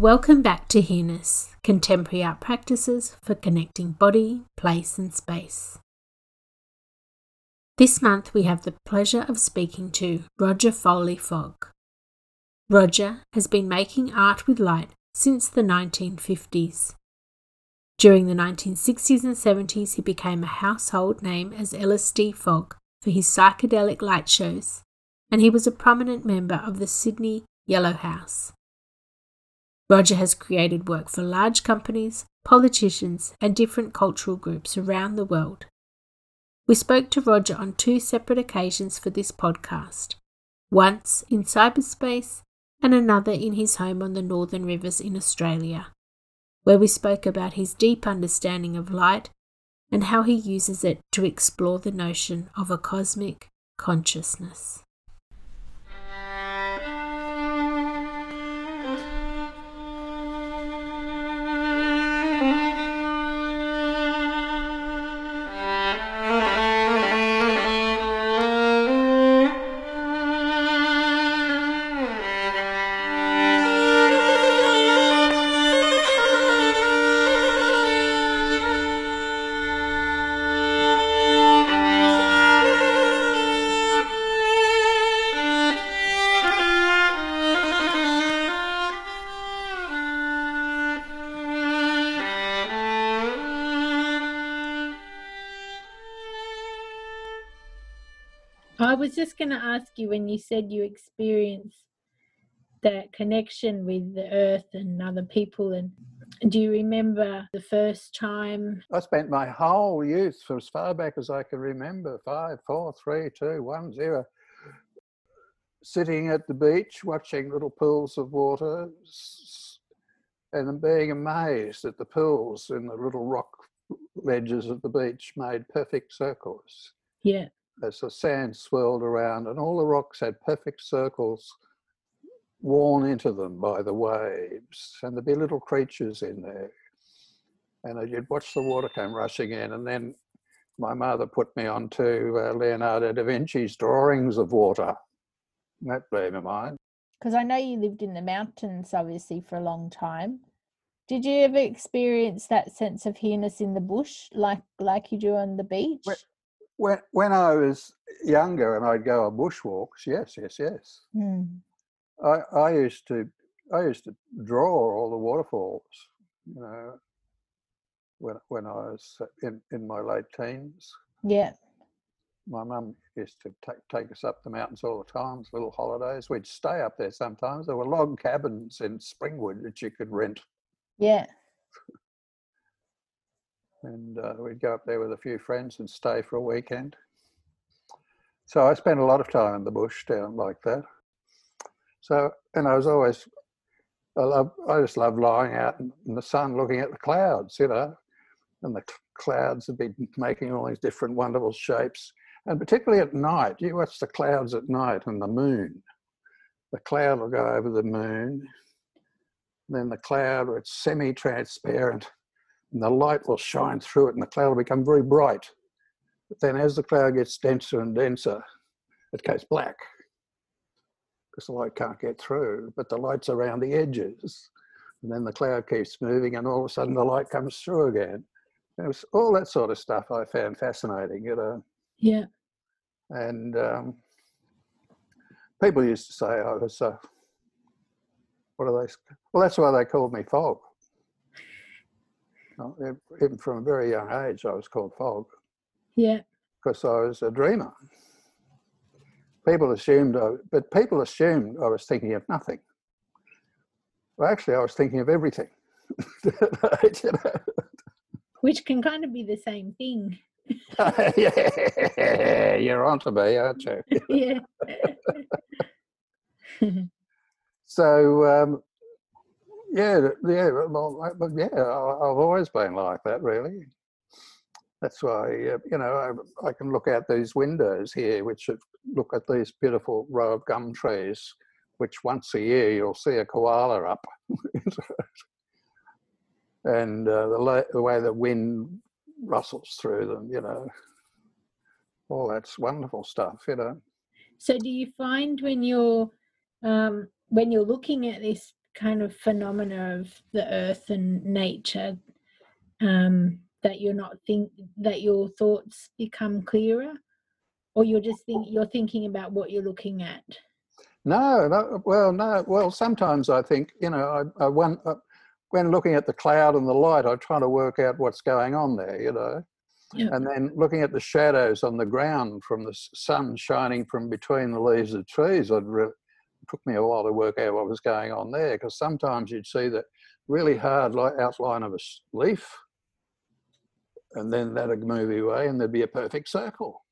Welcome back to Here-ness, contemporary art practices for connecting body, place, and space. This month we have the pleasure of speaking to Roger Foley Fogg. Roger has been making art with light since the 1950s. During the 1960s and 70s, he became a household name as LSD Fogg for his psychedelic light shows, and he was a prominent member of the Sydney Yellow House. Roger has created work for large companies, politicians, and different cultural groups around the world. We spoke to Roger on two separate occasions for this podcast once in cyberspace and another in his home on the Northern Rivers in Australia, where we spoke about his deep understanding of light and how he uses it to explore the notion of a cosmic consciousness. Was just going to ask you when you said you experienced that connection with the earth and other people and do you remember the first time? I spent my whole youth for as far back as i can remember five four three two one zero sitting at the beach watching little pools of water and being amazed that the pools in the little rock ledges of the beach made perfect circles. Yeah as the sand swirled around, and all the rocks had perfect circles worn into them by the waves, and there'd be little creatures in there. And you'd watch the water come rushing in, and then my mother put me on to uh, Leonardo da Vinci's drawings of water. That blew my mind. Because I know you lived in the mountains, obviously, for a long time. Did you ever experience that sense of here-ness in the bush, like like you do on the beach? When when I was younger and I'd go on bushwalks, yes, yes, yes. Mm. I I used to I used to draw all the waterfalls, you know, when when I was in in my late teens. Yeah. My mum used to take take us up the mountains all the time, little holidays. We'd stay up there sometimes. There were log cabins in Springwood that you could rent. Yeah and uh, we'd go up there with a few friends and stay for a weekend. So I spent a lot of time in the bush down like that. So, and I was always, I love, I just love lying out in the sun looking at the clouds, you know, and the clouds would be making all these different wonderful shapes. And particularly at night, you watch the clouds at night and the moon. The cloud will go over the moon, then the cloud, it's semi-transparent, and the light will shine through it and the cloud will become very bright. But then as the cloud gets denser and denser, it goes black because the light can't get through, but the light's around the edges. And then the cloud keeps moving and all of a sudden the light comes through again. It was all that sort of stuff I found fascinating, you know. Yeah. And um, people used to say I was, uh, what are they? Well, that's why they called me Fog even from a very young age, I was called Fog. Yeah. Because I was a dreamer. People assumed, I, but people assumed I was thinking of nothing. Well, actually, I was thinking of everything. you know? Which can kind of be the same thing. yeah, you're onto me, aren't you? yeah. so um, yeah, yeah, well, yeah. I've always been like that, really. That's why uh, you know I, I, can look out these windows here, which look at these beautiful row of gum trees, which once a year you'll see a koala up, and uh, the, the way the wind rustles through them, you know, all that's wonderful stuff, you know. So, do you find when you're um, when you're looking at this kind of phenomena of the earth and nature um, that you're not think that your thoughts become clearer, or you're just think you're thinking about what you're looking at? No, no well, no. Well, sometimes I think you know I, I uh, when looking at the cloud and the light, I try to work out what's going on there. You know. Yeah. And then looking at the shadows on the ground from the sun shining from between the leaves of trees, it re- took me a while to work out what was going on there because sometimes you'd see that really hard outline of a leaf and then that'd move away and there'd be a perfect circle.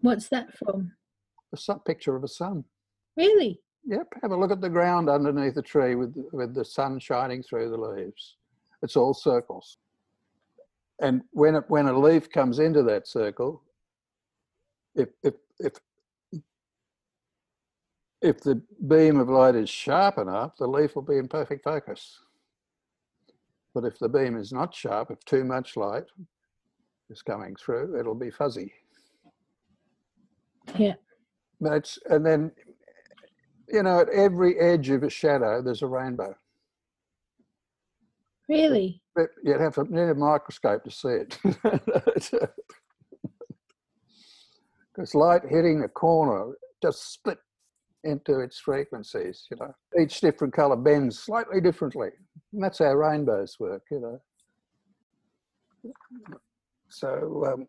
What's that from? A sun, picture of a sun. Really? Yep. Have a look at the ground underneath the tree with with the sun shining through the leaves. It's all circles and when it, when a leaf comes into that circle, if if if if the beam of light is sharp enough, the leaf will be in perfect focus. But if the beam is not sharp, if too much light is coming through, it'll be fuzzy. Yeah. But it's, and then, you know, at every edge of a shadow, there's a rainbow. Really? But you'd have to need a microscope to see it. Because light hitting a corner just split into its frequencies, you know. Each different color bends slightly differently. And that's how rainbows work, you know. So, um,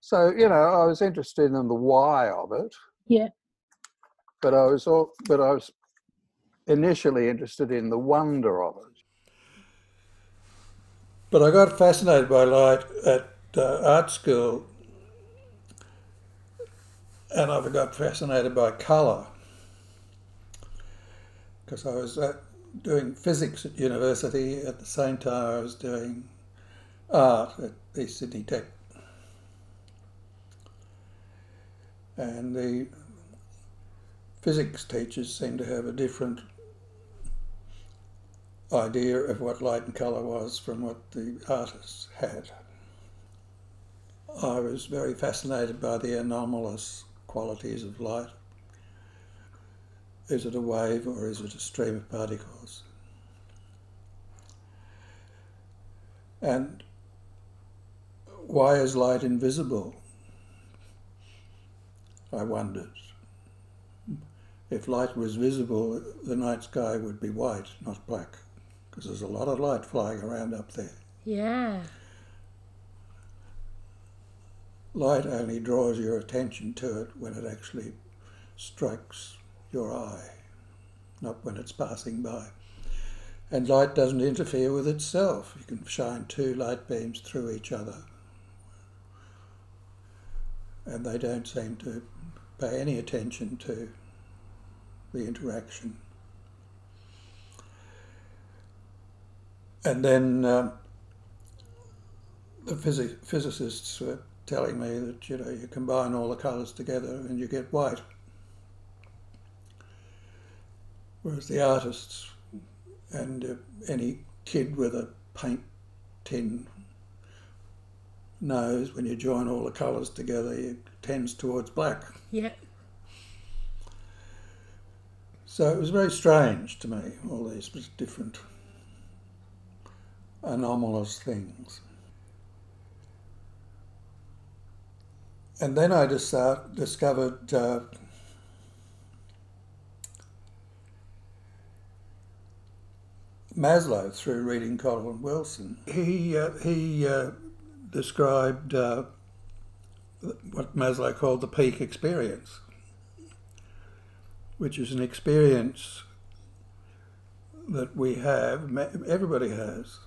so you know, I was interested in the why of it. Yeah. But I was all, but I was initially interested in the wonder of it. But I got fascinated by light at uh, art school, and I got fascinated by colour because I was uh, doing physics at university at the same time I was doing art at East Sydney Tech. And the physics teachers seemed to have a different idea of what light and colour was from what the artists had. I was very fascinated by the anomalous qualities of light. Is it a wave or is it a stream of particles? And why is light invisible? I wondered. If light was visible, the night sky would be white, not black because there's a lot of light flying around up there. Yeah. Light only draws your attention to it when it actually strikes your eye, not when it's passing by. And light doesn't interfere with itself. You can shine two light beams through each other. And they don't seem to pay any attention to the interaction. and then um, the phys- physicists were telling me that you know you combine all the colours together and you get white, whereas the artists and uh, any kid with a paint tin knows when you join all the colours together, it tends towards black. Yeah. So it was very strange to me, all these different anomalous things. And then I uh, discovered uh, Maslow through reading Colin Wilson. He, uh, he uh, described uh, what Maslow called the peak experience, which is an experience that we have, everybody has,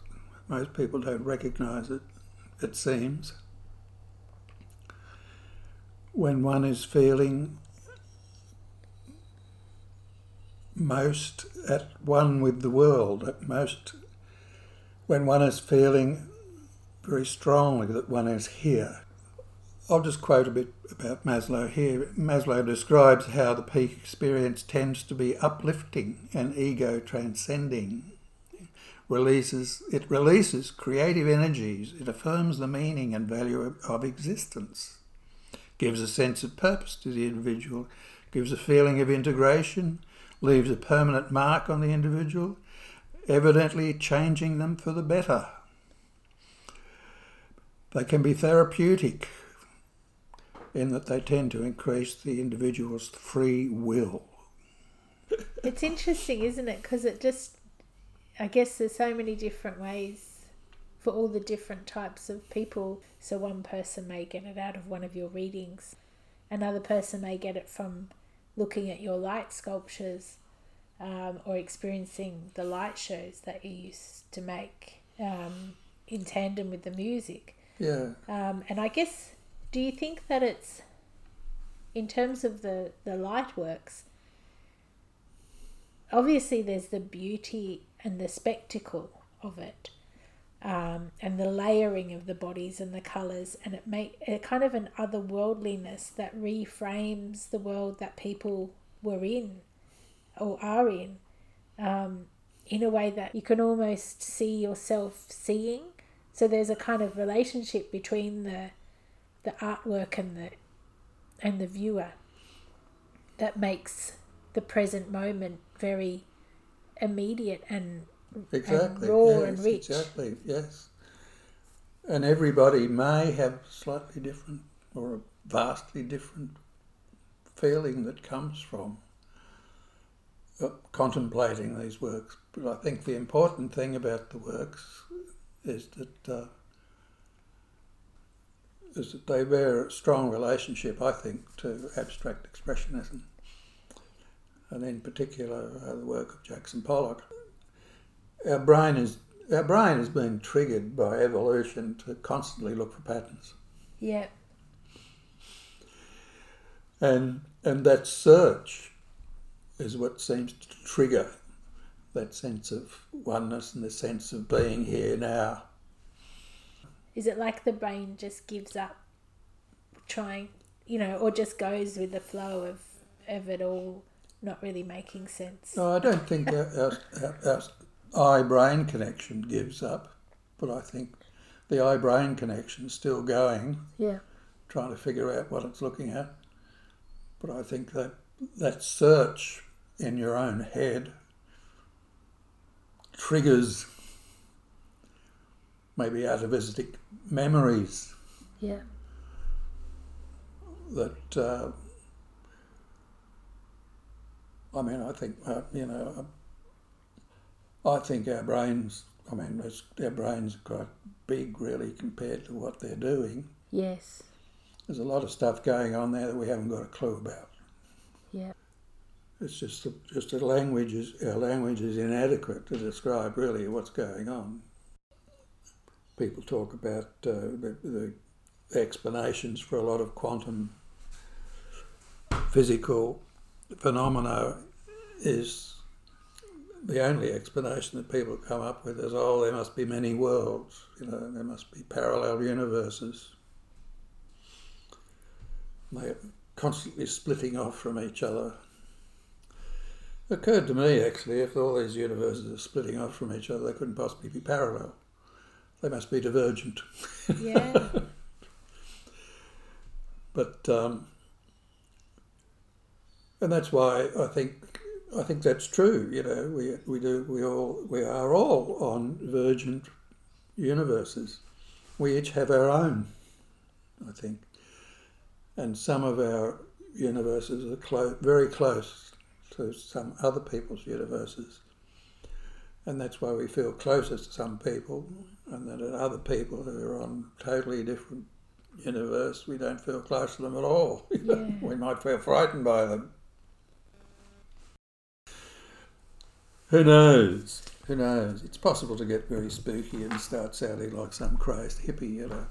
most people don't recognize it, it seems. When one is feeling most at one with the world, at most when one is feeling very strongly that one is here. I'll just quote a bit about Maslow here. Maslow describes how the peak experience tends to be uplifting and ego transcending releases it releases creative energies it affirms the meaning and value of, of existence gives a sense of purpose to the individual gives a feeling of integration leaves a permanent mark on the individual, evidently changing them for the better. They can be therapeutic in that they tend to increase the individual's free will. It's interesting, isn't it? Because it just, I guess there's so many different ways for all the different types of people. So one person may get it out of one of your readings, another person may get it from looking at your light sculptures um, or experiencing the light shows that you used to make um, in tandem with the music. Yeah. Um, and I guess, do you think that it's, in terms of the, the light works, obviously there's the beauty and the spectacle of it. Um, and the layering of the bodies and the colors, and it make a kind of an otherworldliness that reframes the world that people were in or are in, um, in a way that you can almost see yourself seeing. So there's a kind of relationship between the the artwork and the and the viewer that makes the present moment very immediate and, Exactly. and raw yes, and rich. Exactly. Yes. And everybody may have slightly different or a vastly different feeling that comes from uh, contemplating these works. But I think the important thing about the works is that uh, is that they bear a strong relationship, I think, to abstract expressionism, and in particular uh, the work of Jackson Pollock. Uh, our brain is uh, our brain has been triggered by evolution to constantly look for patterns, Yeah, and and that search is what seems to trigger that sense of oneness and the sense of being here now. is it like the brain just gives up trying, you know, or just goes with the flow of of it all not really making sense? No, I don't think our, our, our eye brain connection gives up, but I think the eye brain connection is still going, Yeah, trying to figure out what it's looking at. But I think that that search in your own head triggers maybe atavistic memories. Yeah, that uh, I mean, I think uh, you know, I think our brains. I mean, it's, our brains are quite big, really, compared to what they're doing. yes, There's a lot of stuff going on there that we haven't got a clue about. yeah, It's just the, just the language is our language is inadequate to describe really what's going on. People talk about uh, the, the explanations for a lot of quantum physical phenomena is the only explanation that people come up with is oh there must be many worlds you know there must be parallel universes. They're constantly splitting off from each other. It occurred to me actually if all these universes are splitting off from each other they couldn't possibly be parallel. They must be divergent. Yeah, but um, and that's why I think I think that's true. You know, we we do we all we are all on divergent universes. We each have our own, I think, and some of our universes are clo- very close to some other people's universes, and that's why we feel closest to some people, and then at other people who are on totally different universe, we don't feel close to them at all. Yeah. we might feel frightened by them. Who knows? Who knows? It's possible to get very spooky and start sounding like some crazed hippie, you know.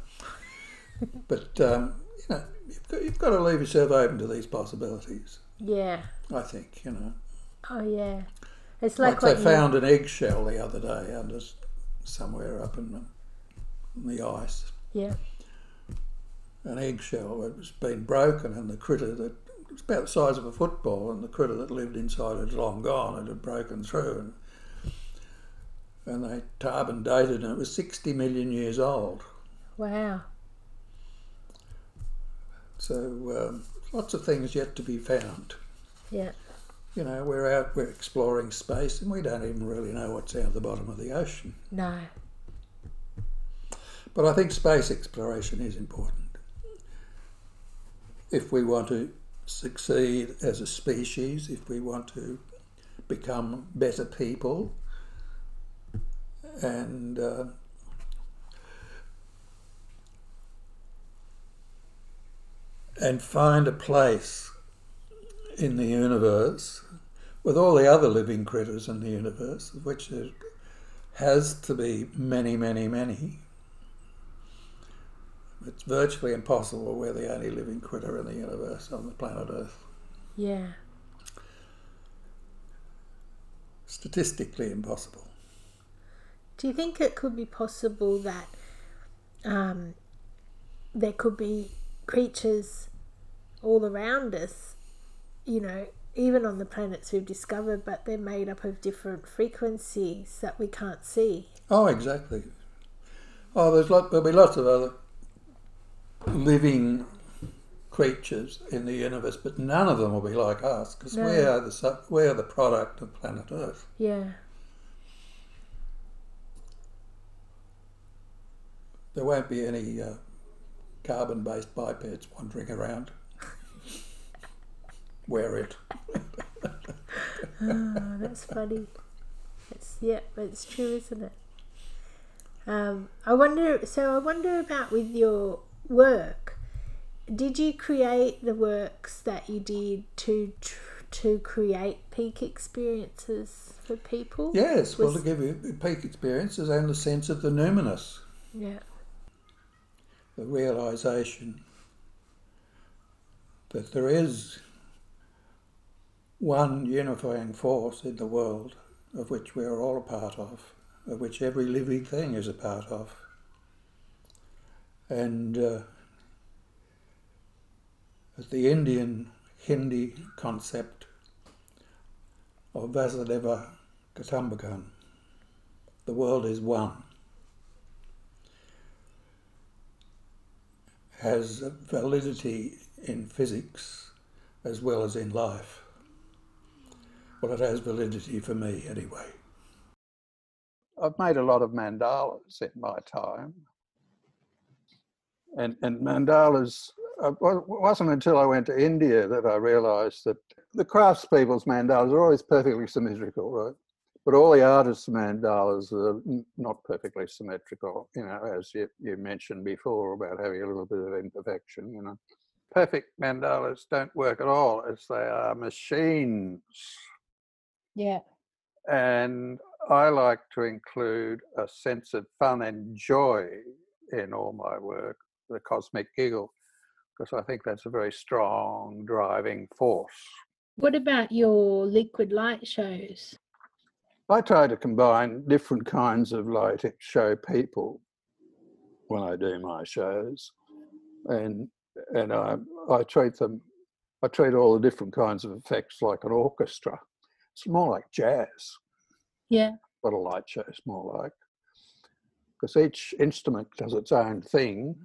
but um, you know, you've got, you've got to leave yourself open to these possibilities. yeah. I think you know. Oh yeah, it's Like, like, they what you- found an eggshell the other day under somewhere up in the, in the ice. Yeah, An eggshell that was been broken, and the critter that it's about the size of a football, and the critter that lived inside it had long gone. It had broken through, and and they carbon dated, and it was sixty million years old. wow. So um, lots of things yet to be found. Yeah, You know, we're out, we're exploring space, and we don't even really know what's out at the bottom of the ocean. No. But I think space exploration is important. If we want to succeed as a species, if we want to become better people, and uh, and find a place in the universe with all the other living critters in the universe, of which there has to be many, many, many. It's virtually impossible. We're the only living critter in the universe on the planet Earth. Yeah. Statistically impossible. Do you think it could be possible that um, there could be creatures all around us, you know, even on the planets we've discovered, but they're made up of different frequencies that we can't see? Oh, exactly. Oh, there's lot, there'll be lots of other living creatures in the universe, but none of them will be like us because No. we are the we are the product of planet Earth. Yeah. There won't be any uh, carbon-based bipeds wandering around. Wear it. Oh, that's funny. It's yeah, it's true, isn't it? Um, I wonder. So I wonder about with your work. Did you create the works that you did to to create peak experiences for people? Yes, well, to give you peak experiences and the sense of the numinous, Yeah. the realization that there is one unifying force in the world of which we are all a part of, of which every living thing is a part of. And uh, the Indian Hindi concept of Vasudhaiva Kutumbakam, the world is one, has validity in physics as well as in life. Well, it has validity for me anyway. I've made a lot of mandalas in my time. And, and mandalas, uh, it wasn't until I went to India that I realized that the craftspeople's mandalas are always perfectly symmetrical, right? But all the artists' mandalas are not perfectly symmetrical, you know, as you, you mentioned before about having a little bit of imperfection, you know. Perfect mandalas don't work at all as they are machines. Yeah. And I like to include a sense of fun and joy in all my work, the cosmic giggle, because I think that's a very strong driving force. What about your liquid light shows? I try to combine different kinds of light to show people when I do my shows, and and I I treat them, I treat all the different kinds of effects like an orchestra. It's more like jazz. Yeah. what a light show is more like. Because each instrument does its own thing,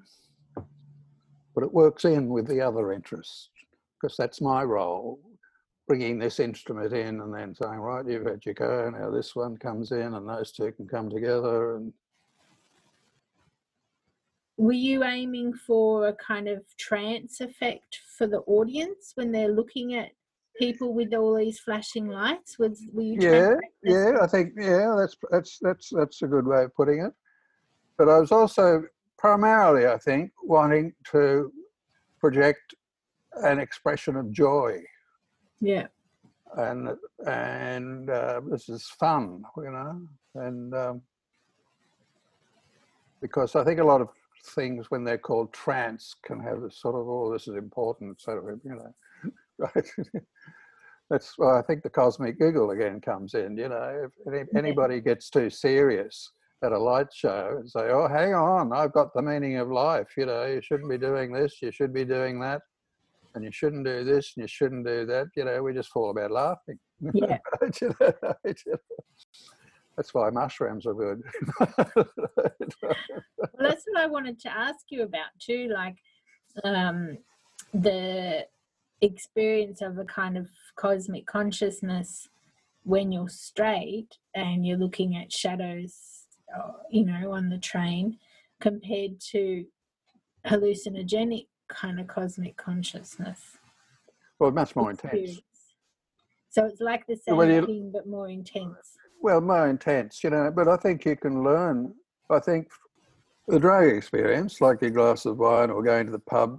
but it works in with the other interests. Because that's my role, bringing this instrument in and then saying, right, you've had your go, now this one comes in and those two can come together. And Were you aiming for a kind of trance effect for the audience when they're looking at people with all these flashing lights? Was were you yeah, yeah, I think yeah, that's that's that's that's a good way of putting it. But I was also primarily, I think, wanting to project an expression of joy. Yeah. and and uh, this is fun, you know, and um, because I think a lot of things when they're called trance can have this sort of oh this is important sort of you know? Right. That's why I think the cosmic giggle again comes in you know? If any, anybody gets too serious at a light show and say oh hang on I've got the meaning of life you know you shouldn't be doing this you should be doing that and you shouldn't do this and you shouldn't do that you know we just fall about laughing. Yeah. That's why mushrooms are good. Well, that's what I wanted to ask you about too, like um, the experience of a kind of cosmic consciousness when you're straight and you're looking at shadows, Uh, you know, on the train compared to hallucinogenic kind of cosmic consciousness. Well, much more intense. So it's like the same Well, you- thing but more intense. Well, more intense, you know, but I think you can learn. I think the drug experience, like your glass of wine or going to the pub,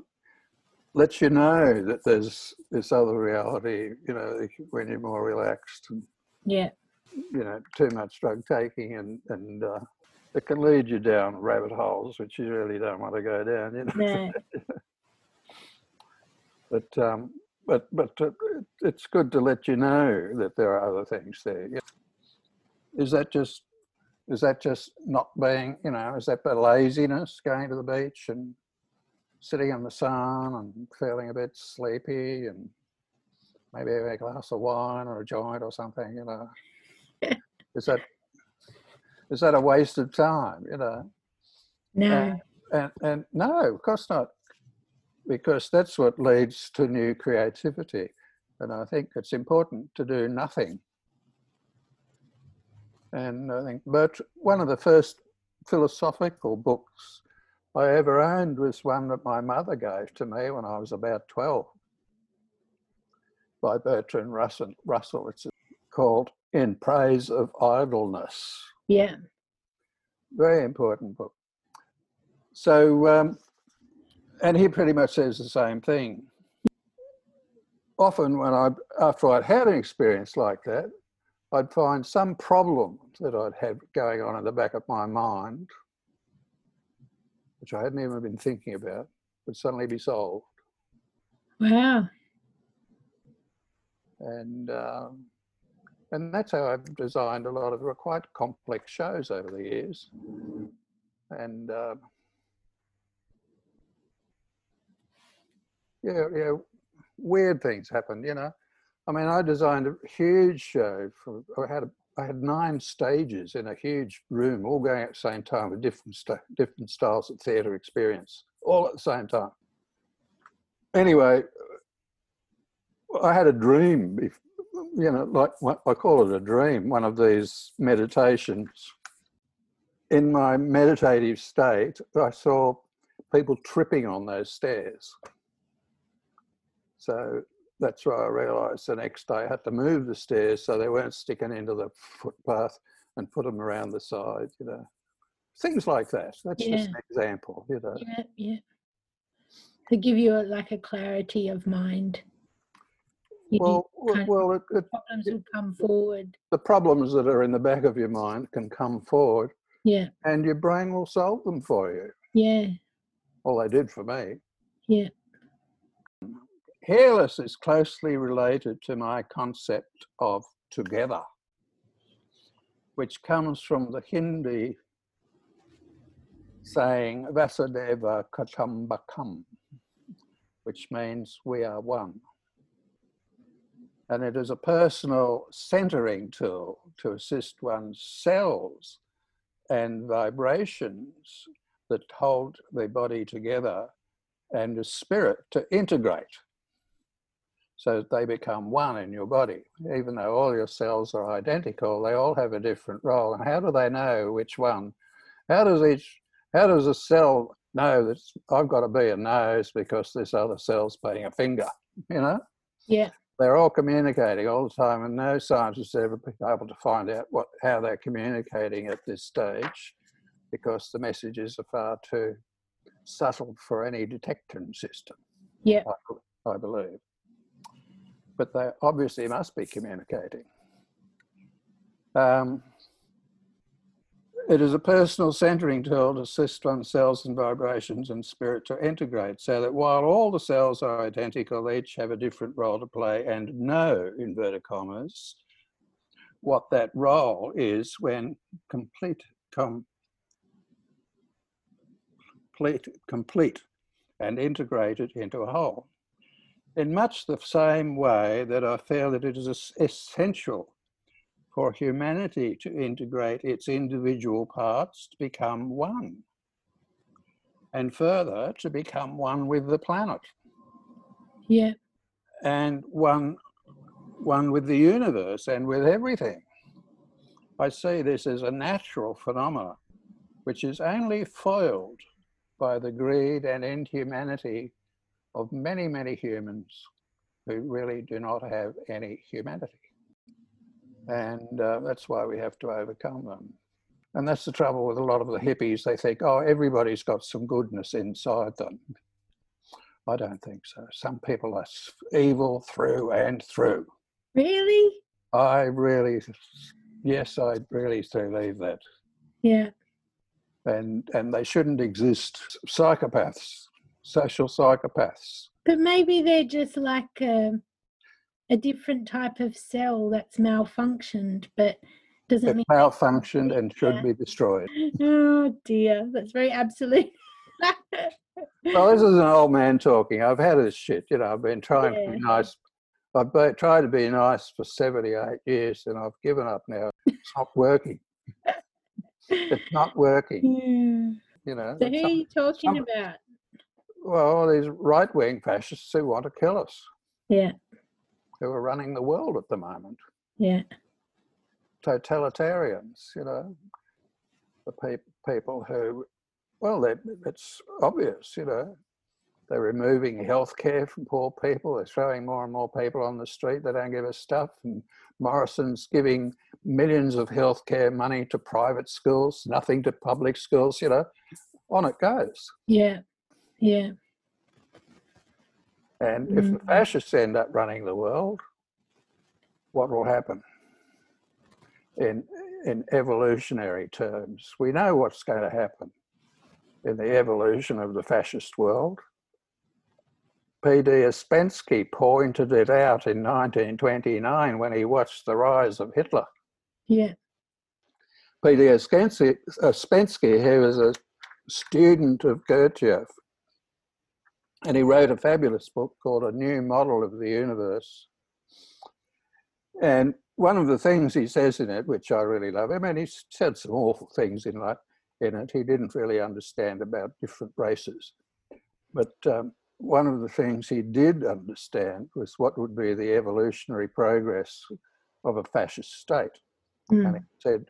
lets you know that there's this other reality, you know, when you're more relaxed and, Yeah. You know, too much drug taking and, and uh, it can lead you down rabbit holes, which you really don't want to go down, you know. No. But um, but but uh, it's good to let you know that there are other things there. Is that just is that just not being you know is that the laziness going to the beach and sitting in the sun and feeling a bit sleepy and maybe a glass of wine or a joint or something you know is that is that a waste of time you know? No. and and no of course not. Because that's what leads to new creativity. And i think it's important to do nothing. And i think but one of the first philosophical books i ever owned was one that my mother gave to me when i was about 12 by bertrand russell russell it's called in praise of idleness Yeah. very important book. So, um, and he pretty much says the same thing. Often, when I, after I'd had an experience like that, I'd find some problem that I'd had going on in the back of my mind, which I hadn't even been thinking about, would suddenly be solved. Wow. And um, and that's how I've designed a lot of quite complex shows over the years. And um, yeah, yeah, weird things happen. You know, I mean, I designed a huge show. For I had a, I had nine stages in a huge room, all going at the same time with different sta different styles of theatre experience, all at the same time. Anyway, I had a dream. You know, like what I call it a dream. One of these meditations. In my meditative state, I saw people tripping on those stairs. So that's why I realised the next day I had to move the stairs so they weren't sticking into the footpath and put them around the side. You know, things like that. That's just an example. You know. Yeah. Yeah. To give you a, like a clarity of mind. Well, well, it, it, problems will come forward. the problems that are in the back of your mind can come forward, Yeah. and your brain will solve them for you. Yeah. Well, they did for me. Yeah. Here-ness is closely related to my concept of together, which comes from the Hindi saying Vasudhaiva Kutumbakam, which means we are one. And it is a personal centering tool to assist one's cells and vibrations that hold the body together and the spirit to integrate so that they become one in your body. Even though all your cells are identical, they all have a different role. And how do they know which one? How does each, how does a cell know that I've got to be a nose because this other cell's being a finger? You know? Yeah. They're all communicating all the time, and no scientist has ever been able to find out what how they're communicating at this stage because the messages are far too subtle for any detection system. Yeah. I, I believe. But they obviously must be communicating. Um, it is a personal centering tool to assist one's cells and vibrations and spirit to integrate so that while all the cells are identical, each have a different role to play and know, inverted commas, what that role is when complete, com, complete, complete and integrated into a whole. In much the same way that I feel that it is essential for humanity to integrate its individual parts to become one, and further to become one with the planet Yeah. and one one with the universe and with everything. I see this as a natural phenomenon, which is only foiled by the greed and inhumanity of many, many humans who really do not have any humanity. And uh, that's why we have to overcome them. And that's the trouble with a lot of the hippies. They think, oh, everybody's got some goodness inside them. I don't think so. Some people are evil through and through. Really? I really, yes, I really believe that. Yeah. And and they shouldn't exist. Psychopaths, social psychopaths. But maybe they're just like a, a different type of cell that's malfunctioned, but doesn't It mean malfunctioned and should Yeah. be destroyed. Oh dear, that's very absolute. Well, this is an old man talking. I've had this shit, you know. I've been trying to be nice. I've be, tried to be nice for 78 years and I've given up now. It's not working. It's not working, Yeah. you know. So who are you talking some- about? well, these right wing fascists who want to kill us, Yeah, who are running the world at the moment. yeah, Totalitarians, you know. The pe- people who, well, they- it's obvious, you know. They're removing health care from poor people. They're throwing more and more people on the street. They don't give us stuff. And Morrison's giving millions of health care money to private schools, nothing to public schools, you know. On it goes. yeah, yeah, And if the Mm. fascists end up running the world, what will happen? In, in evolutionary terms, we know what's going to happen in the evolution of the fascist world. P.D. Ouspensky pointed it out in 1929 when he watched the rise of Hitler. yeah, P.D. Ouspensky, who was a student of Gurdjieff, and he wrote a fabulous book called A New Model of the Universe. And one of the things he says in it, which I really love, I mean, he said some awful things in, in it. He didn't really understand about different races. But um, one of the things he did understand was what would be the evolutionary progress of a fascist state. And mm, he said,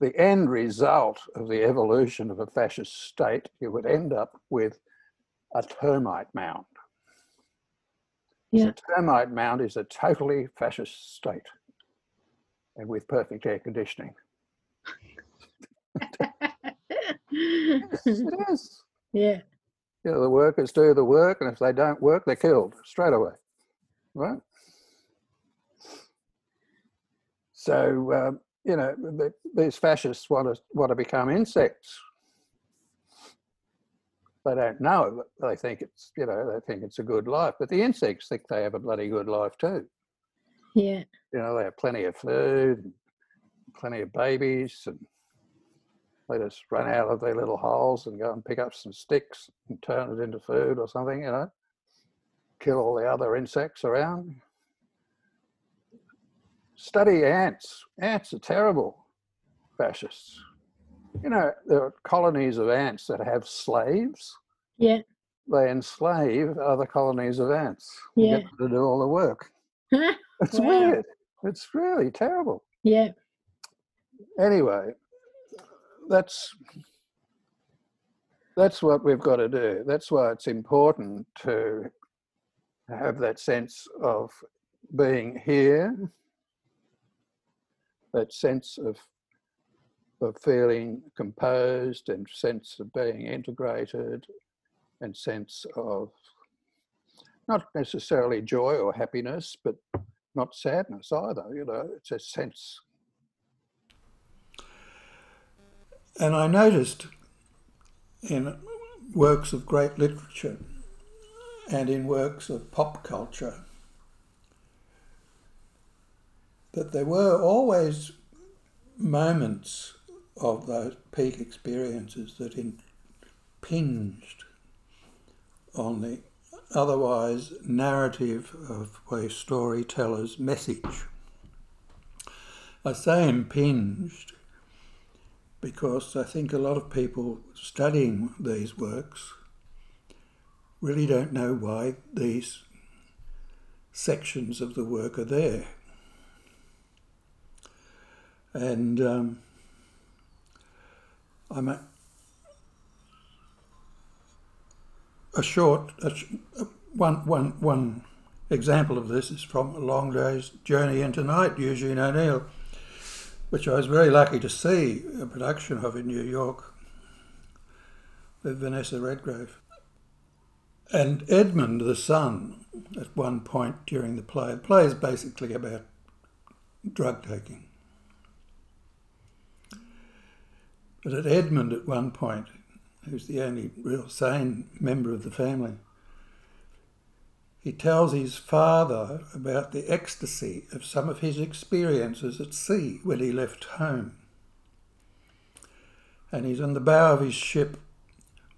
the end result of the evolution of a fascist state, you would end up with a termite mound. So Yeah. a termite mound is a totally fascist state and with perfect air conditioning. Yes, it is. yeah, You know, the workers do the work, and if they don't work, they're killed straight away. Right? So, um, you know, the, these fascists want to, want to become insects. They don't know. but uh, They think it's, you know, they think it's a good life. But the insects think they have a bloody good life too. yeah, You know, they have plenty of food, and plenty of babies, and they just run out of their little holes and go and pick up some sticks and turn it into food or something, you know. Kill all the other insects around. Study ants. Ants are terrible fascists. You know, there are colonies of ants that have slaves. yeah, They enslave other colonies of ants. Yeah. Get them to do all the work. It's Wow. weird. It's really terrible. yeah, Anyway, that's that's what we've got to do. That's why it's important to have that sense of being here, that sense of of feeling composed and sense of being integrated and sense of not necessarily joy or happiness, but not sadness either. You know, it's a sense And I noticed in works of great literature and in works of pop culture that there were always moments of those peak experiences that impinged on the otherwise narrative of a storyteller's message. I say impinged because I think a lot of people studying these works really don't know why these sections of the work are there. And um, I'm a, a short, a, one, one, one example of this is from A Long Day's Journey into Night, Eugene O'Neill, which I was very lucky to see a production of in New York with Vanessa Redgrave. And Edmund, the son, at one point during the play, the play is basically about drug taking. But at Edmund, at one point, who's the only real sane member of the family, he tells his father about the ecstasy of some of his experiences at sea when he left home. And he's on the bow of his ship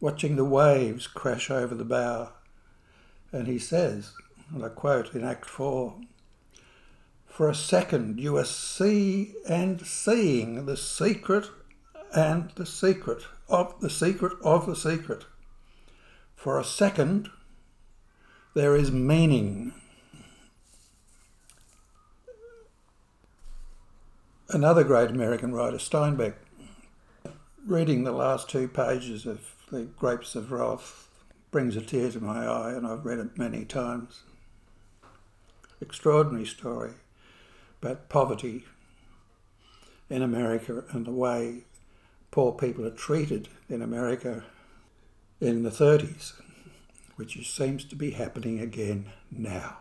watching the waves crash over the bow. And he says, and I quote in Act 4 For a second you are see and seeing the secret and the secret of the secret of the secret. For a second there is meaning. Another great American writer, Steinbeck, reading the last two pages of The Grapes of Wrath brings a tear to my eye, and I've read it many times. Extraordinary story about poverty in America and the way poor people are treated in America in the 30s which seems to be happening again now.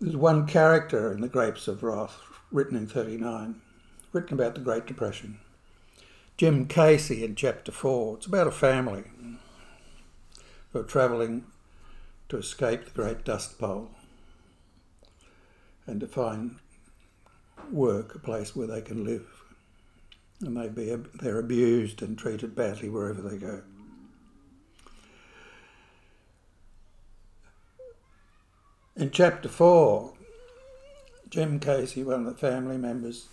There's one character in The Grapes of Wrath, written in 39, written about the Great Depression. Jim Casy in chapter 4. It's about a family who are travelling to escape the Great Dust Bowl and to find work, a place where they can live. And they be, they're abused and treated badly wherever they go. In chapter 4, Jim Casy, one of the family members,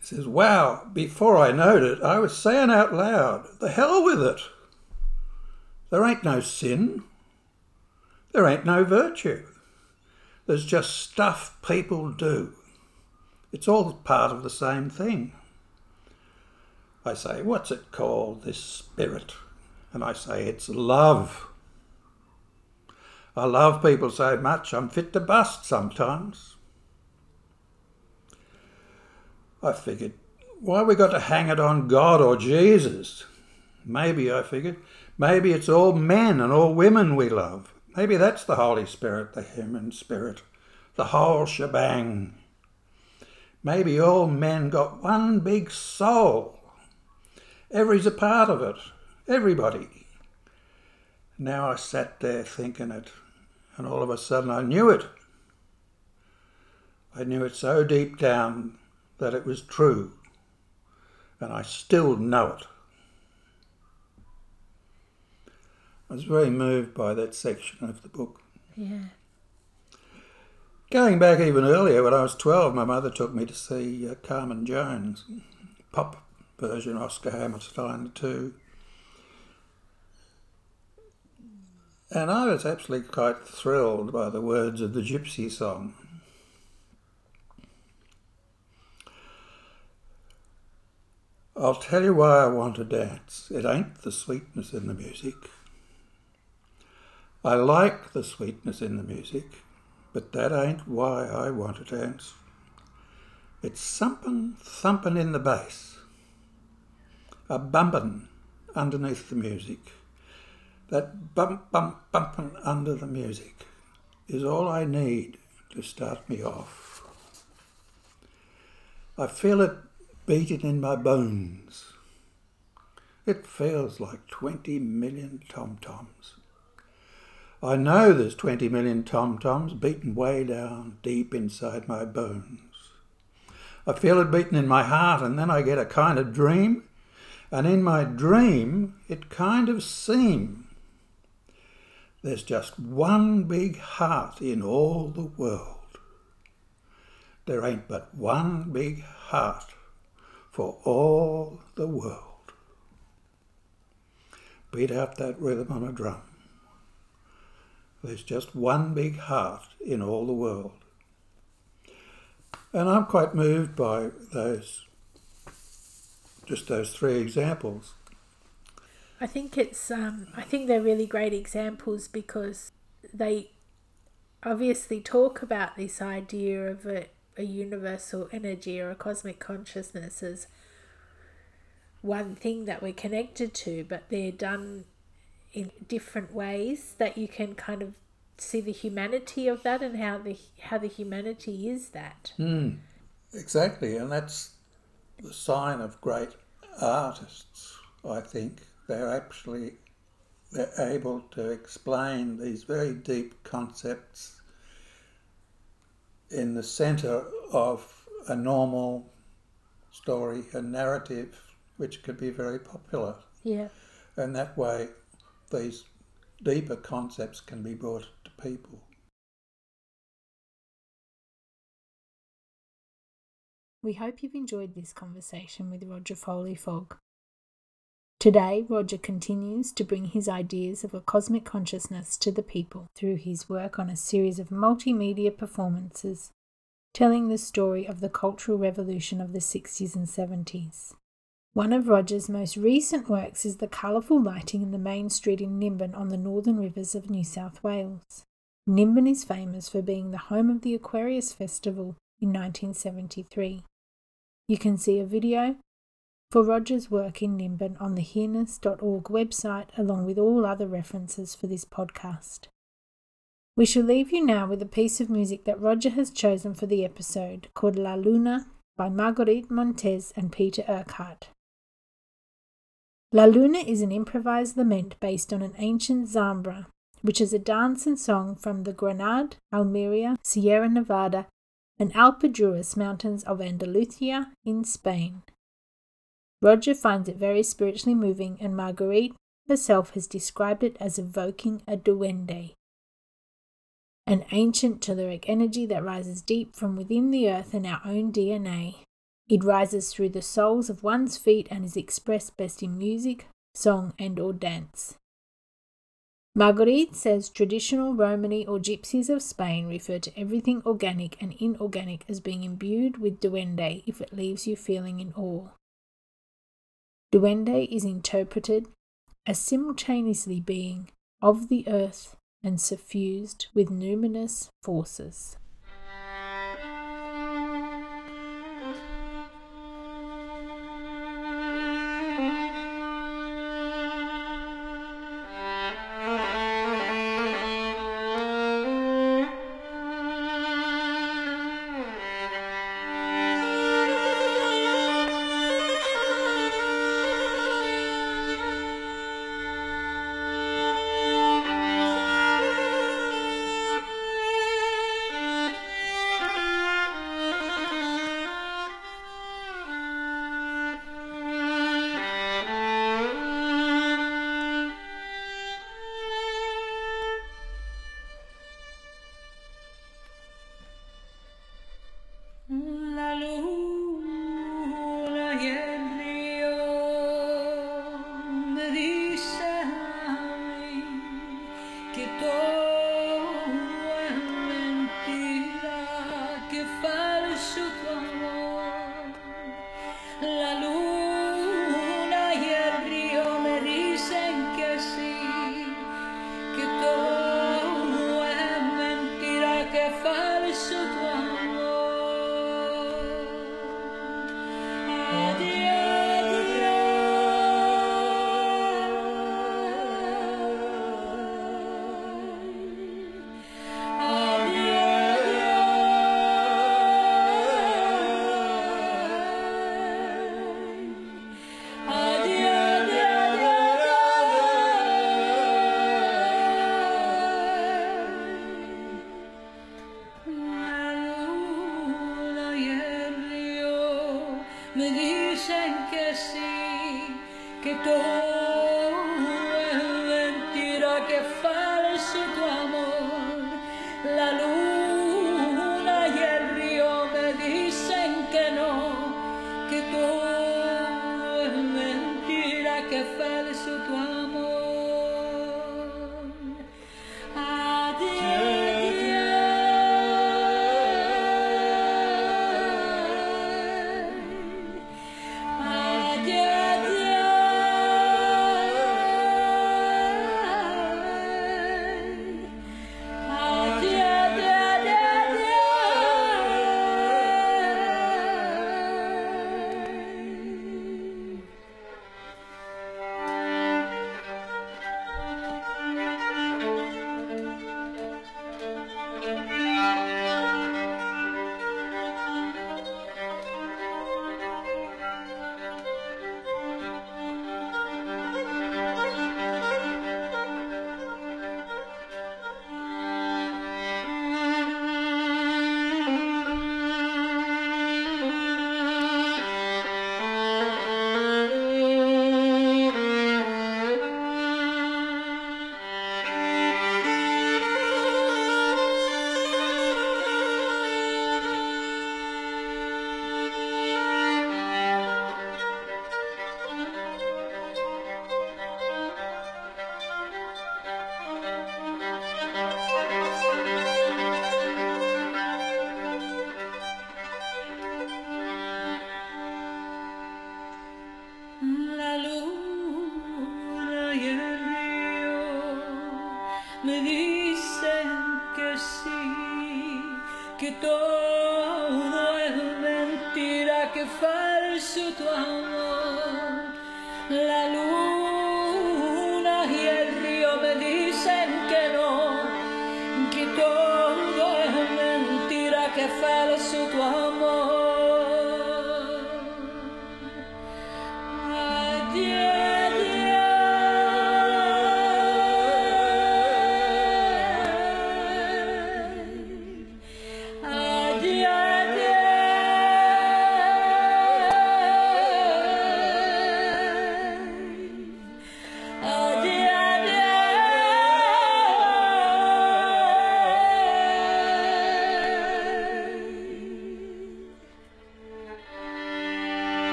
says, Wow, before I knowed it, I was saying out loud, the hell with it. There ain't no sin. There ain't no virtue. There's just stuff people do. It's all part of the same thing. I say, What's it called, this spirit? And I say, It's love. I love people so much I'm fit to bust sometimes. I figured, why we got to hang it on God or Jesus? Maybe, I figured, maybe it's all men and all women we love. Maybe that's the Holy Spirit, the human spirit, the whole shebang. Maybe all men got one big soul. Every's a part of it. Everybody. Now I sat there thinking it and all of a sudden I knew it. I knew it so deep down that it was true, and I still know it. I was very moved by that section of the book. Yeah. Going back even earlier, when I was 12, my mother took me to see uh, Carmen Jones, pop version, Oscar Hammerstein too. And I was absolutely quite thrilled by the words of the Gypsy song. I'll tell you why I want to dance. It ain't the sweetness in the music. I like the sweetness in the music, but that ain't why I want to dance. It's something thumping in the bass, a bumping underneath the music that bump, bump, bumping under the music is all I need to start me off. I feel it beating in my bones. It feels like 20 million tom-toms. I know there's 20 million tom-toms beating way down deep inside my bones. I feel it beating in my heart and then I get a kind of dream and in my dream it kind of seems there's just one big heart in all the world. There ain't but one big heart for all the world. Beat out that rhythm on a drum. There's just one big heart in all the world. And I'm quite moved by those, just those three examples. I think it's um, I think they're really great examples because they obviously talk about this idea of a, a universal energy or a cosmic consciousness as one thing that we're connected to, but they're done in different ways that you can kind of see the humanity of that and how the how the humanity is that. Mm, exactly, and that's the sign of great artists. I think they're actually they're able to explain these very deep concepts in the center of a normal story, a narrative, which could be very popular. Yeah. And that way, these deeper concepts can be brought to people. We hope you've enjoyed this conversation with Roger Foley Fogg. Today, Roger continues to bring his ideas of a cosmic consciousness to the people through his work on a series of multimedia performances telling the story of the cultural revolution of the 60s and 70s. One of Roger's most recent works is the colourful lighting in the main street in Nimbin on the northern rivers of New South Wales. Nimbin is famous for being the home of the Aquarius Festival in 1973. You can see a video for Roger's work in Nimbin on the hereness.org website, along with all other references for this podcast. We shall leave you now with a piece of music that Roger has chosen for the episode called La Luna by Marguerite Montez and Peter Urquhart. La Luna is an improvised lament based on an ancient zambra, which is a dance and song from the Granada, Almeria, Sierra Nevada, and Alpujarras mountains of Andalusia in Spain. Roger finds it very spiritually moving, and Marguerite herself has described it as evoking a duende, an ancient telluric energy that rises deep from within the earth and our own DNA. It rises through the soles of one's feet and is expressed best in music, song, and or dance. Marguerite says traditional Romani or gypsies of Spain refer to everything organic and inorganic as being imbued with duende if it leaves you feeling in awe. Duende is interpreted as simultaneously being of the earth and suffused with numinous forces.